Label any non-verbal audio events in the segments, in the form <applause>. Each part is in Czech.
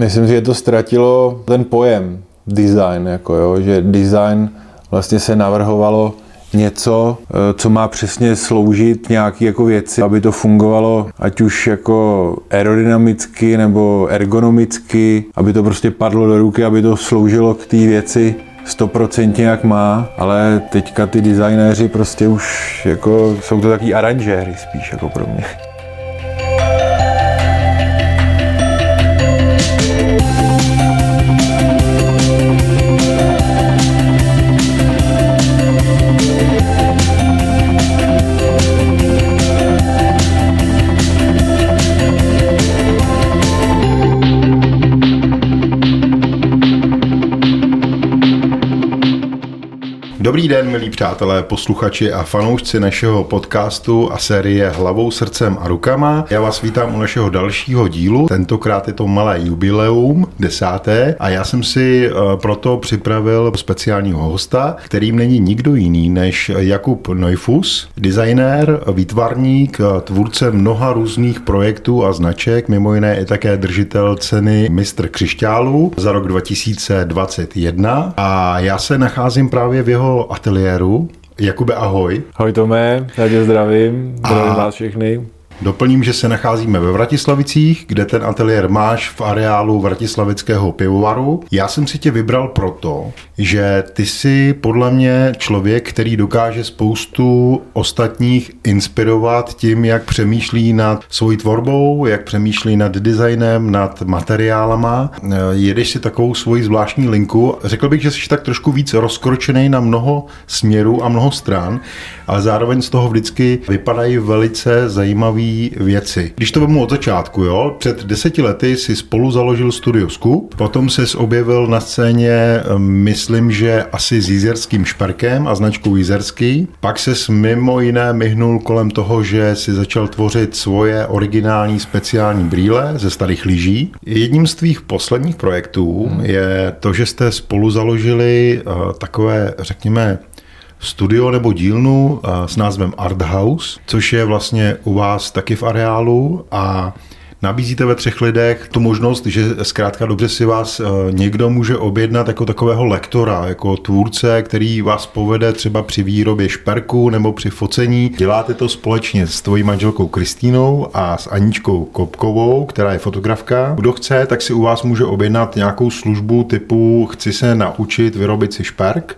myslím že to ztratilo ten pojem design, jako jo, že design vlastně se navrhovalo něco, eh, co má přesně sloužit nějaký jako věci, aby to fungovalo ať už jako aerodynamicky nebo ergonomicky, aby to prostě padlo do ruky, aby to sloužilo k té věci stoprocentně jak má, ale teďka ty designéři prostě už jako jsou to takový aranžéry spíš jako pro mě. Dobrý den, milí přátelé, posluchači a fanoušci našeho podcastu a série Hlavou, srdcem a rukama. Já vás vítám u našeho dalšího dílu. Tentokrát je to malé jubileum, desáté, a já jsem si eh, proto připravil speciálního hosta, kterým není nikdo jiný než Jakub Neufus, designér, výtvarník, tvůrce mnoha různých projektů a značek, mimo jiné i také držitel ceny Mistr křišťálů za rok 2021. A já se nacházím právě v jeho ateliéru. Jakube, ahoj. Ahoj Tome, já tě zdravím, zdravím a... vás všechny. Doplním, že se nacházíme ve Vratislavicích, kde ten ateliér máš v areálu Vratislavického pivovaru. Já jsem si tě vybral proto, že ty jsi podle mě člověk, který dokáže spoustu ostatních inspirovat tím, jak přemýšlí nad svojí tvorbou, jak přemýšlí nad designem, nad materiálama. Jedeš si takovou svoji zvláštní linku. Řekl bych, že jsi tak trošku víc rozkročený na mnoho směrů a mnoho stran, ale zároveň z toho vždycky vypadají velice zajímavý věci. Když to vemu od začátku, jo, před deseti lety si spolu založil studio Scoop, potom se objevil na scéně, myslím, že asi s jízerským šperkem a značkou jízerský. Pak se mimo jiné myhnul kolem toho, že si začal tvořit svoje originální speciální brýle ze starých lyží. Jedním z tvých posledních projektů hmm. je to, že jste spolu založili uh, takové, řekněme, studio nebo dílnu s názvem Art House, což je vlastně u vás taky v areálu a Nabízíte ve třech lidech tu možnost, že zkrátka dobře si vás eh, někdo může objednat jako takového lektora, jako tvůrce, který vás povede třeba při výrobě šperku nebo při focení. Děláte to společně s tvojí manželkou Kristínou a s Aničkou Kopkovou, která je fotografka. Kdo chce, tak si u vás může objednat nějakou službu typu chci se naučit vyrobit si šperk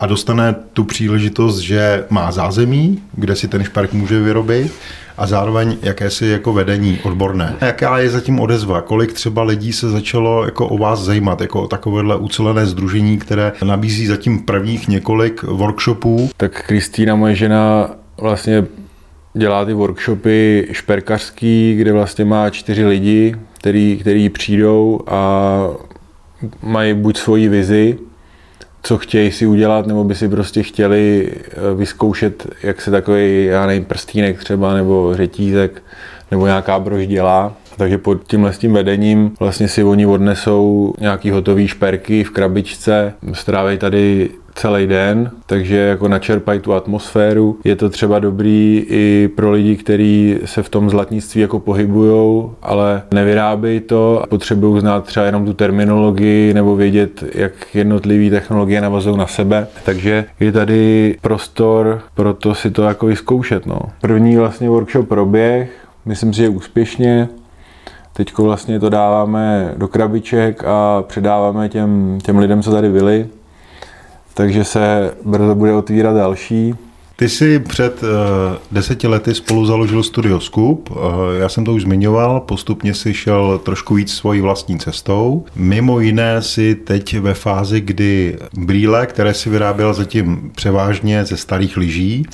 a dostane tu příležitost, že má zázemí, kde si ten šperk může vyrobit a zároveň jakési jako vedení odborné. Jaká je zatím odezva? Kolik třeba lidí se začalo jako o vás zajímat, jako o takovéhle ucelené združení, které nabízí zatím prvních několik workshopů? Tak Kristýna, moje žena, vlastně dělá ty workshopy šperkařský, kde vlastně má čtyři lidi, který, který přijdou a mají buď svoji vizi, co chtějí si udělat, nebo by si prostě chtěli eh, vyzkoušet, jak se takový, já nevím, prstínek třeba, nebo řetízek, nebo nějaká brož dělá. Takže pod tímhle s tím vedením vlastně si oni odnesou nějaký hotový šperky v krabičce, strávají tady celý den, takže jako načerpají tu atmosféru. Je to třeba dobrý i pro lidi, kteří se v tom zlatnictví jako pohybují, ale nevyrábějí to a potřebují znát třeba jenom tu terminologii nebo vědět, jak jednotlivé technologie navazují na sebe. Takže je tady prostor pro to si to jako vyzkoušet. No. První vlastně workshop proběh, myslím si, že úspěšně. Teď vlastně to dáváme do krabiček a předáváme těm, těm lidem, co tady byli takže se brzo bude otvírat další. Ty jsi před uh, deseti lety spolu založil studio Scoop, uh, já jsem to už zmiňoval, postupně si šel trošku víc svojí vlastní cestou. Mimo jiné si teď ve fázi, kdy brýle, které si vyráběl zatím převážně ze starých lyží,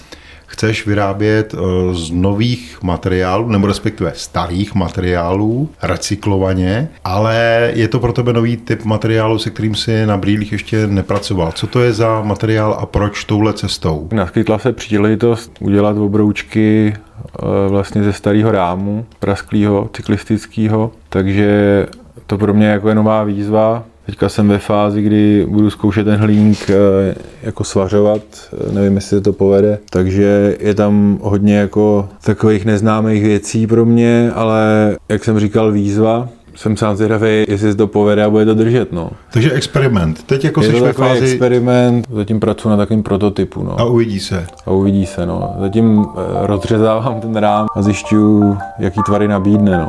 chceš vyrábět eh, z nových materiálů, nebo respektive starých materiálů, recyklovaně, ale je to pro tebe nový typ materiálu, se kterým si na brýlích ještě nepracoval. Co to je za materiál a proč touhle cestou? Naskytla se příležitost udělat obroučky eh, vlastně ze starého rámu, prasklého, cyklistického, takže to pro mě jako je nová výzva, Teďka jsem ve fázi, kdy budu zkoušet ten hliník eh, jako svařovat, eh, nevím, jestli se to povede, takže je tam hodně jako takových neznámých věcí pro mě, ale jak jsem říkal, výzva. jsem sám zvědavý, jestli se to povede a bude to držet. No. Takže experiment. Teď jako Je to ve takový fázi experiment, zatím pracuji na takovém prototypu. No. a uvidí se. A uvidí se. No. Zatím eh, rozřezávám ten rám a zjišťuju, jaký tvary nabídne. No.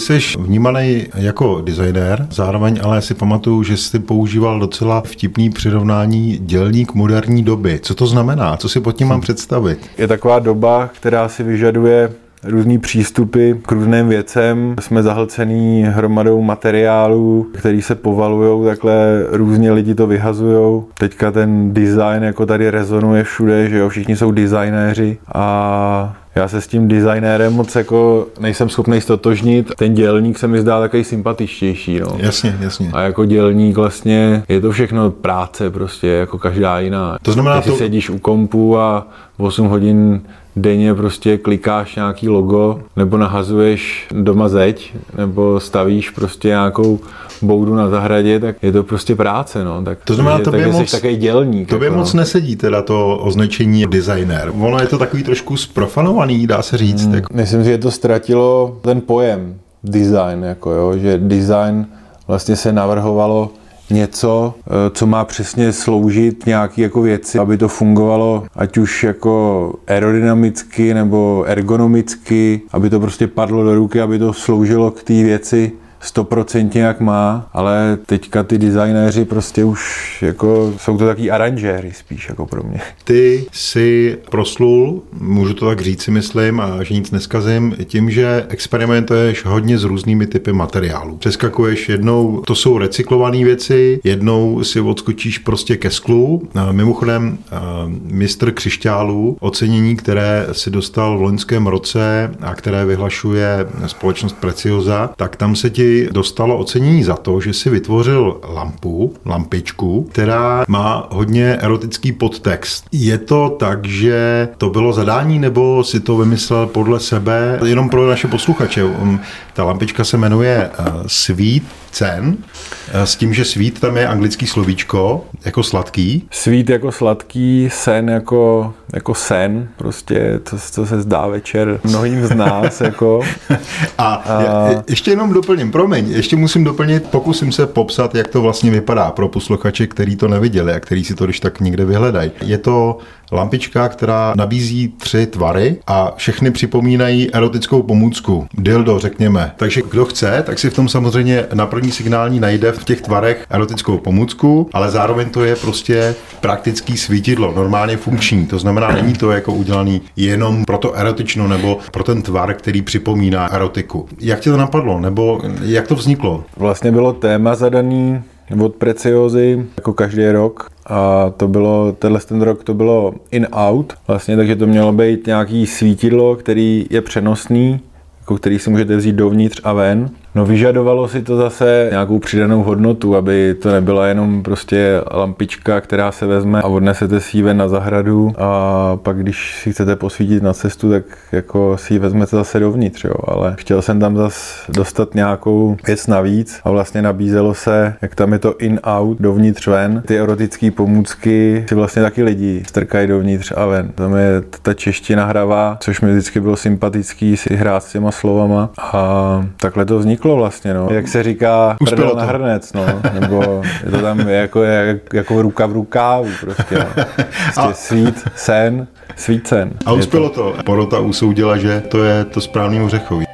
Jsi vnímaný jako designér, zároveň ale si pamatuju, že jsi používal docela vtipný přirovnání dělník moderní doby. Co to znamená? Co si pod tím mám představit? Je taková doba, která si vyžaduje různý přístupy k různým věcem. Jsme zahlcený hromadou materiálů, který se povalují, takhle různě lidi to vyhazují. Teďka ten design jako tady rezonuje všude, že jo, všichni jsou designéři a já se s tím designérem moc jako nejsem schopný stotožnit. Ten dělník se mi zdá takový sympatičtější. No. Jasně, jasně. A jako dělník vlastně je to všechno práce prostě, jako každá jiná. To znamená, Jestli to- sedíš u kompu a 8 hodin denně prostě klikáš nějaký logo, nebo nahazuješ doma zeď, nebo stavíš prostě nějakou boudu na zahradě, tak je to prostě práce, no. Tak, To znamená, jsi moc- takový dělník. Tobě jako, moc no. nesedí teda to označení designér. Ono je to takový trošku zprofanovaný, dá se říct. Hmm. Myslím si, že to ztratilo ten pojem design, jako jo, že design vlastně se navrhovalo něco, eh, co má přesně sloužit nějaký jako věci, aby to fungovalo, ať už jako aerodynamicky nebo ergonomicky, aby to prostě padlo do ruky, aby to sloužilo k té věci stoprocentně jak má, ale teďka ty designéři prostě už jako jsou to taky aranžéry spíš jako pro mě. Ty si proslul, můžu to tak říct si myslím, a že nic neskazím, tím, že experimentuješ hodně s různými typy materiálů. Přeskakuješ jednou, to jsou recyklované věci, jednou si odskočíš prostě ke sklu. A Mimochodem, mistr křišťálů, ocenění, které si dostal v loňském roce a které vyhlašuje společnost Preciosa, tak tam se ti dostalo ocenění za to, že si vytvořil lampu, lampičku, která má hodně erotický podtext. Je to tak, že to bylo zadání, nebo si to vymyslel podle sebe? Jenom pro naše posluchače. um, Ta lampička se jmenuje uh, Sweet Cen, uh, s tím, že sweet tam je anglický slovíčko, jako sladký. Svít jako sladký, sen jako, jako sen, prostě to, co se zdá večer mnohým z nás, <laughs> jako. A, a... Je, ještě jenom doplním, promiň, ještě musím doplnit, pokusím se popsat, jak to vlastně vypadá pro posluchače, který to neviděli a který si to když tak někde vyhledají. Je to lampička, která nabízí tři tvary a všechny připomínají erotickou pomůcku. Dildo, řekněme. Takže kdo chce, tak si v tom samozřejmě na první signální najde v těch tvarech erotickou pomůcku, ale zároveň to je prostě praktický svítidlo, normálně funkční. To znamená, není to jako udělaný jenom pro to erotično nebo pro ten tvar, který připomíná erotiku. Jak tě to napadlo, nebo jak to vzniklo? Vlastně bylo téma zadaný od Preciozy, jako každý rok. A to bylo, tenhle ten rok to bylo in-out, vlastně, takže to mělo být nějaký svítidlo, který je přenosný, jako který si můžete vzít dovnitř a ven. No vyžadovalo si to zase nějakou přidanou hodnotu, aby to nebyla jenom prostě lampička, která se vezme a odnesete si ji ven na zahradu a pak když si chcete posvítit na cestu, tak jako si ji vezmete zase dovnitř, jo. ale chtěl jsem tam zase dostat nějakou věc navíc a vlastně nabízelo se, jak tam je to in-out, dovnitř ven, ty erotické pomůcky si vlastně taky lidi strkají dovnitř a ven. Tam je ta čeština hravá, což mi vždycky bylo sympatický si hrát s těma slovama a takhle to vzniklo vlastně, no. Jak se říká, Uspělo prdel to. na hrnec, no. Nebo je to tam jako, jak, jako ruka v rukávu prostě, no. Prostě A- svít, sen, svícen. A uspělo to. Porota usoudila, že to je to správný ořechový.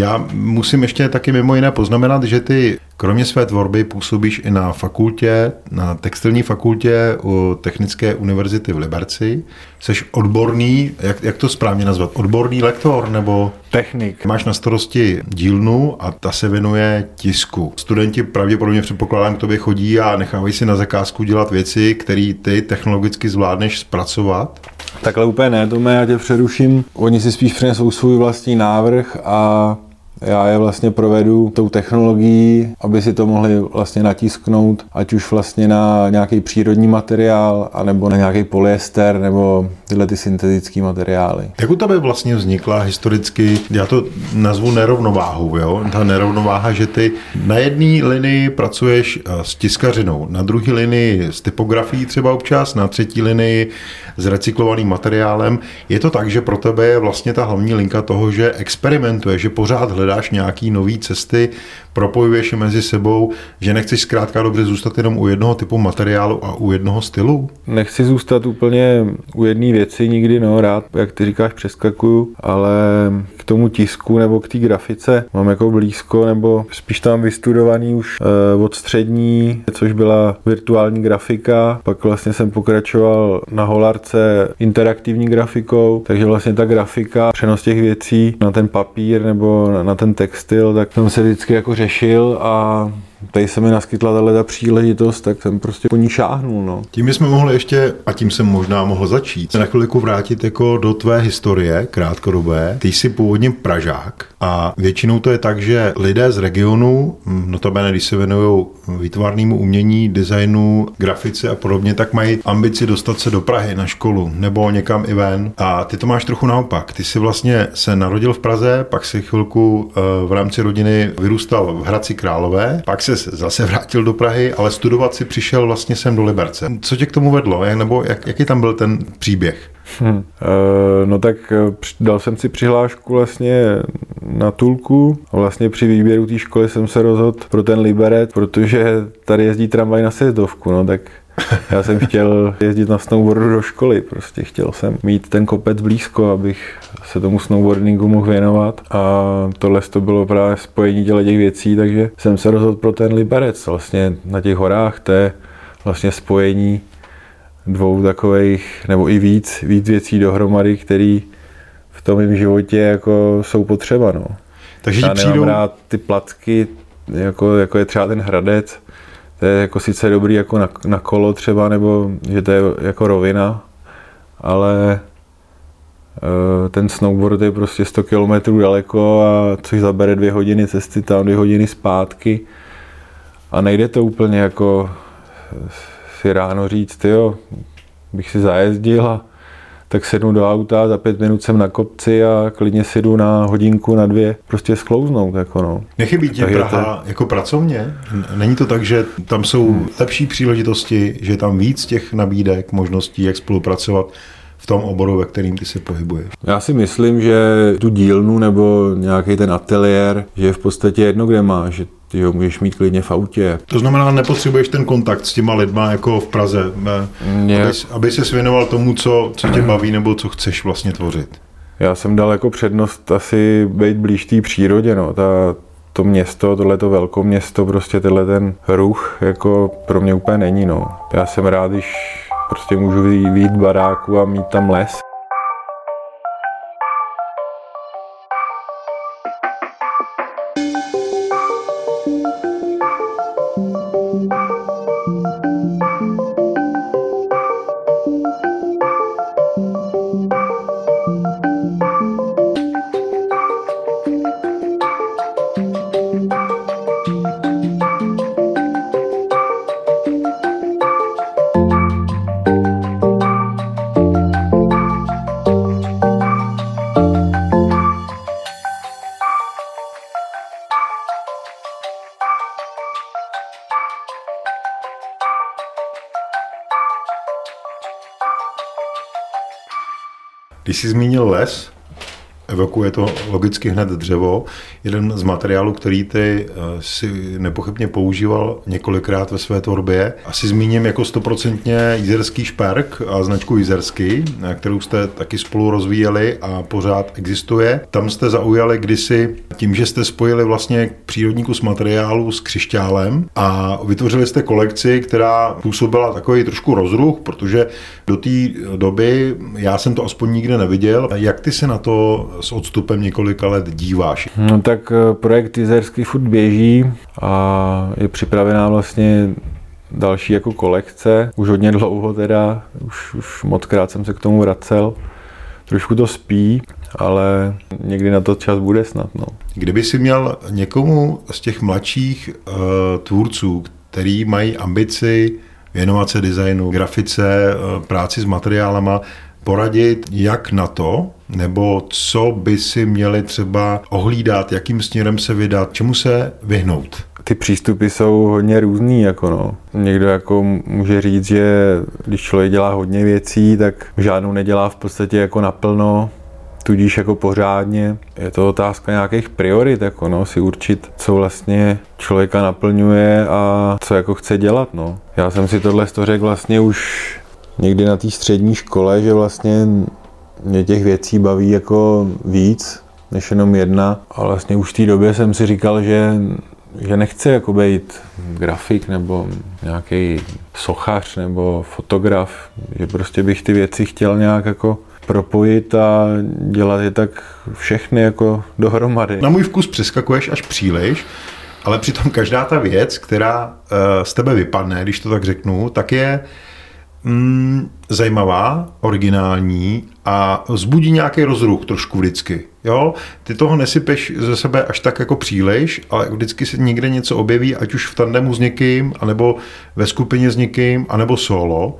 Já musím ještě taky mimo jiné poznamenat, že ty kromě své tvorby působíš i na fakultě, na textilní fakultě u Technické univerzity v Liberci. Jsi odborný, jak, jak to správně nazvat, odborný lektor nebo Technik. Máš na starosti dílnu a ta se věnuje tisku. Studenti pravděpodobně předpokládám k tobě chodí a nechávají si na zakázku dělat věci, které ty technologicky zvládneš zpracovat. Takhle úplně ne, Tome, já tě přeruším. Oni si spíš přinesou svůj vlastní návrh a já je vlastně provedu tou technologií, aby si to mohli vlastně natisknout, ať už vlastně na nějaký přírodní materiál, anebo na nějaký polyester, nebo tyhle ty syntetické materiály. Jak u tebe vlastně vznikla historicky, já to nazvu nerovnováhou, jo? Ta nerovnováha, že ty na jedné linii pracuješ eh, s tiskařinou, na druhé linii s typografií třeba občas, na třetí linii s recyklovaným materiálem. Je to tak, že pro tebe je vlastně ta hlavní linka toho, že experimentuješ, že pořád hledáš nějaký nové cesty, propojuješ je mezi sebou, že nechceš zkrátka dobře zůstat jenom u jednoho typu materiálu a u jednoho stylu? Nechci zůstat úplně u jedné věci nikdy, no rád, jak ty říkáš, přeskakuju, ale k tomu tisku nebo k té grafice mám jako blízko, nebo spíš tam vystudovaný už e, od střední, což byla virtuální grafika, pak vlastně jsem pokračoval na holarce interaktivní grafikou, takže vlastně ta grafika, přenos těch věcí na ten papír nebo na ten textil, tak jsem se vždycky jako řešil a tady se mi naskytla tahle ta příležitost, tak jsem prostě po ní šáhnul. No. Tím jsme mohli ještě, a tím jsem možná mohl začít, se na chvilku vrátit jako do tvé historie krátkodobé. Ty jsi původně Pražák a většinou to je tak, že lidé z regionu, hm, notabene když se věnují výtvarnému umění, designu, grafice a podobně, tak mají ambici dostat se do Prahy na školu nebo někam i ven. A ty to máš trochu naopak. Ty jsi vlastně se narodil v Praze, pak si chvilku eh, v rámci rodiny vyrůstal v Hradci Králové, pak se zase vrátil do Prahy, ale studovat si přišel vlastně sem do Liberce. Co tě k tomu vedlo? Nebo jak, jaký tam byl ten příběh? Hmm. No tak eh, dal jsem si přihlášku vlastně na Tulku a vlastně při výběru té školy jsem se rozhodl pro ten Liberec, protože tady jezdí tramvaj na sjezdovku, no tak <laughs> já jsem chtěl jezdit na snowboardu do školy, prostě chtěl jsem mít ten kopec blízko, abych se tomu snowboardingu mohl věnovat a tohle to bylo právě spojení těle těch věcí, takže jsem se rozhodl pro ten Liberec. Vlastně na těch horách to je vlastně spojení dvou takových, nebo i víc, víc věcí dohromady, které v tom mém životě jako jsou potřeba. No. Takže Já přijdou... rád ty placky, jako, jako je třeba ten Hradec, to je jako sice dobrý jako na, na kolo třeba, nebo že to je jako rovina, ale eh, ten snowboard je prostě 100 km daleko, a což zabere dvě hodiny cesty tam, dvě hodiny zpátky. A nejde to úplně jako si ráno říct, jo, bych si zajezdil a tak sednu do auta, za pět minut jsem na kopci a klidně si jdu na hodinku, na dvě, prostě sklouznout. Jako no. Nechybí ti Praha to... jako pracovně? Není to tak, že tam jsou hmm. lepší příležitosti, že je tam víc těch nabídek, možností, jak spolupracovat v tom oboru, ve kterým ty se pohybuješ? Já si myslím, že tu dílnu nebo nějaký ten ateliér, že je v podstatě jedno, kde máš, že ty ho můžeš mít klidně v autě. To znamená, nepotřebuješ ten kontakt s těma lidma jako v Praze, ne, aby, aby se věnoval tomu, co, co tě baví nebo co chceš vlastně tvořit. Já jsem dal jako přednost asi být blíž té přírodě, no. Ta, to město, tohle to velké město, prostě tenhle ten ruch, jako pro mě úplně není, no. Já jsem rád, když prostě můžu vyjít baráku a mít tam les. Když jsi zmínil les, evokuje to logicky hned dřevo. Jeden z materiálů, který ty eh, si nepochybně používal několikrát ve své tvorbě. Asi zmíním jako stoprocentně jizerský šperk a značku Jizerský, eh, kterou jste taky spolu rozvíjeli a pořád existuje. Tam jste zaujali kdysi tím, že jste spojili vlastně přírodní kus materiálu s křišťálem a vytvořili jste kolekci, která působila takový trošku rozruch, protože do té doby já jsem to aspoň nikde neviděl. Jak ty se na to s odstupem několika let díváš? No tak eh, projekt Jizerský food běží a je připravená vlastně další jako kolekce. Už hodně dlouho teda, už, už moc krát jsem se k tomu vracel. Trošku to spí, ale někdy na to čas bude snad. No. Kdyby si měl někomu z těch mladších uh, tvůrců, který mají ambici věnovat se designu, grafice, uh, práci s materiálama, poradit, jak na to, nebo co by si měli třeba ohlídat, jakým směrem se vydat, čemu se vyhnout? Ty přístupy jsou hodně různý, jako no. Někdo jako může říct, že když člověk dělá hodně věcí, tak žádnou nedělá v podstatě jako naplno, tudíž jako pořádně. Je to otázka nějakých priorit, jako no, si určit, co vlastně člověka naplňuje a co jako chce dělat, no. Já jsem si tohle řekl vlastně už někdy na té střední škole, že vlastně mě těch věcí baví jako víc, než jenom jedna. A vlastně už v té době jsem si říkal, že, že nechci jako být grafik nebo nějaký sochař nebo fotograf, že prostě bych ty věci chtěl nějak jako propojit a dělat je tak všechny jako dohromady. Na můj vkus přeskakuješ až příliš, ale přitom každá ta věc, která uh, z tebe vypadne, když to tak řeknu, tak je mm, zajímavá, originální a vzbudí nějaký rozruch trošku vždycky. Jo? Ty toho nesypeš ze sebe až tak jako příliš, ale vždycky se někde něco objeví, ať už v tandemu s někým, anebo ve skupině s někým, anebo solo.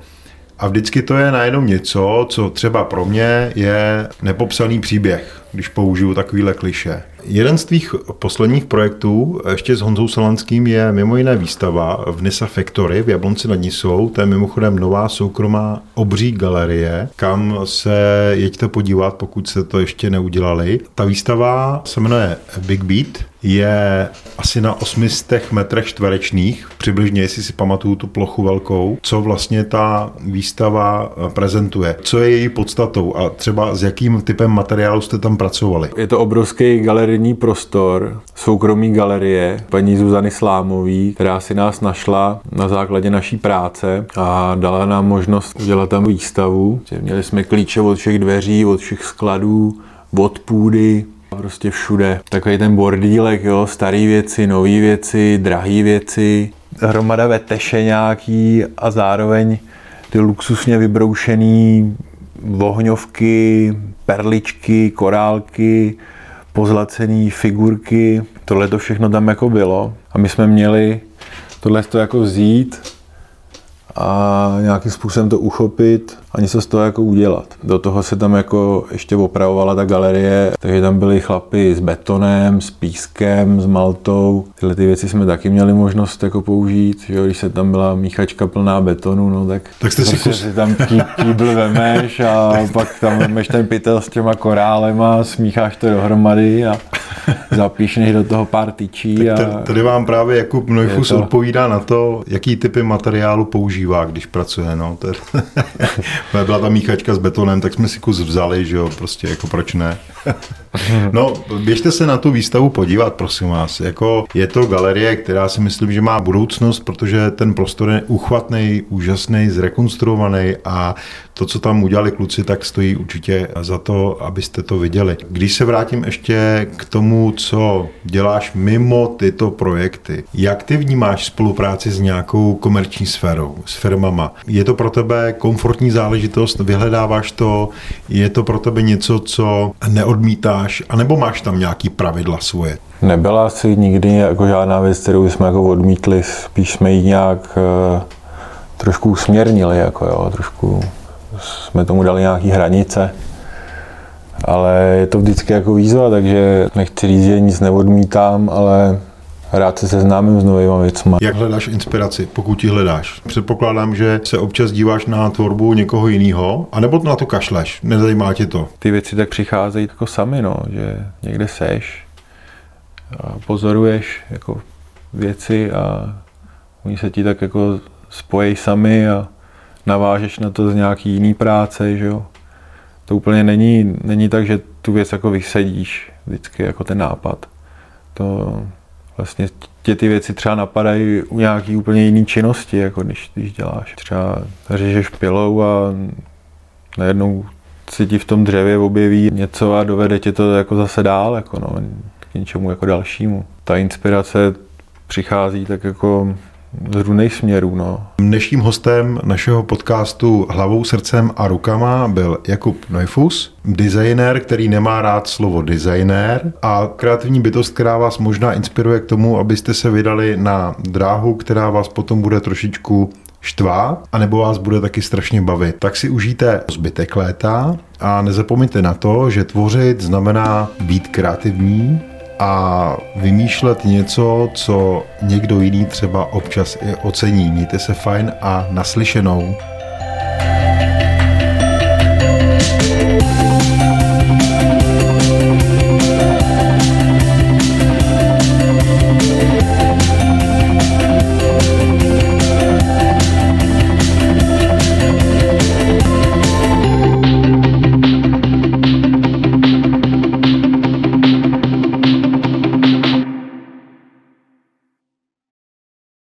A vždycky to je najednou něco, co třeba pro mě je nepopsaný příběh, když použiju takovýhle kliše. Jeden z tvých posledních projektů, ještě s Honzou Salanským, je mimo jiné výstava v Nisa Factory v Jablonci nad Nisou. To je mimochodem nová soukromá obří galerie, kam se jeďte podívat, pokud se to ještě neudělali. Ta výstava se jmenuje Big Beat je asi na 800 metrech čtverečných, přibližně, jestli si pamatuju tu plochu velkou, co vlastně ta výstava prezentuje. Co je její podstatou a třeba s jakým typem materiálu jste tam pracovali? Je to obrovský galerijní prostor, soukromý galerie paní Zuzany Slámový, která si nás našla na základě naší práce a dala nám možnost udělat tam výstavu. Měli jsme klíče od všech dveří, od všech skladů, od půdy, Prostě všude. Takový ten bordílek, jo, staré věci, nové věci, drahé věci, hromada veteše nějaký a zároveň ty luxusně vybroušený vohňovky, perličky, korálky, pozlacené figurky. Tohle to všechno tam jako bylo. A my jsme měli tohle to jako vzít a nějakým způsobem to uchopit a něco z toho jako udělat. Do toho se tam jako ještě opravovala ta galerie, takže tam byli chlapy s betonem, s pískem, s maltou. Tyhle ty věci jsme taky měli možnost jako použít, že když se tam byla míchačka plná betonu, no tak, tak jste si, kus... si tam kýbl vemeš a pak tam vemeš ten pytel s těma korálema, smícháš to dohromady a zapíšneš do toho pár tyčí. A... tady vám právě Jakub Nojfus to... odpovídá na to, jaký typy materiálu používá, když pracuje. No. <laughs> Byla ta míchačka s betonem, tak jsme si kus vzali, že jo, prostě jako proč ne. <laughs> no, běžte se na tu výstavu podívat, prosím vás. Jako je to galerie, která si myslím, že má budoucnost, protože ten prostor je uchvatný, úžasný, zrekonstruovaný a to, co tam udělali kluci, tak stojí určitě za to, abyste to viděli. Když se vrátím ještě k tomu, co děláš mimo tyto projekty, jak ty vnímáš spolupráci s nějakou komerční sférou, s firmama? Je to pro tebe komfortní záležitost, vyhledáváš to, je to pro tebe něco, co neodmítáš, anebo máš tam nějaký pravidla svoje? Nebyla asi nikdy jako žádná věc, kterou jsme jako odmítli, spíš jsme ji nějak uh, trošku usměrnili, jako jo, trošku jsme tomu dali nějaké hranice. Ale je to vždycky jako výzva, takže nechci říct, že nic neodmítám, ale rád se seznámím s novými věcmi. Jak hledáš inspiraci, pokud ji hledáš? Předpokládám, že se občas díváš na tvorbu někoho jiného, anebo na to kašleš, nezajímá tě to? Ty věci tak přicházejí jako sami, no, že někde seš a pozoruješ jako věci a oni se ti tak jako spojí sami a navážeš na to z nějaký jiný práce, že jo. To úplně není, není tak, že tu věc jako vysedíš vždycky jako ten nápad. To vlastně tě ty věci třeba napadají u nějaký úplně jiný činnosti, jako když, když děláš. Třeba řežeš pilou a najednou si ti v tom dřevě objeví něco a dovede tě to jako zase dál, jako no, k něčemu jako dalšímu. Ta inspirace přichází tak jako z různých směrů. No. Dnešním hostem našeho podcastu Hlavou, srdcem a rukama byl Jakub Neufus, designer, který nemá rád slovo designer a kreativní bytost, která vás možná inspiruje k tomu, abyste se vydali na dráhu, která vás potom bude trošičku štvá, anebo vás bude taky strašně bavit. Tak si užijte zbytek léta a nezapomeňte na to, že tvořit znamená být kreativní, a vymýšlet něco, co někdo jiný třeba občas i ocení. Mějte se fajn a naslyšenou.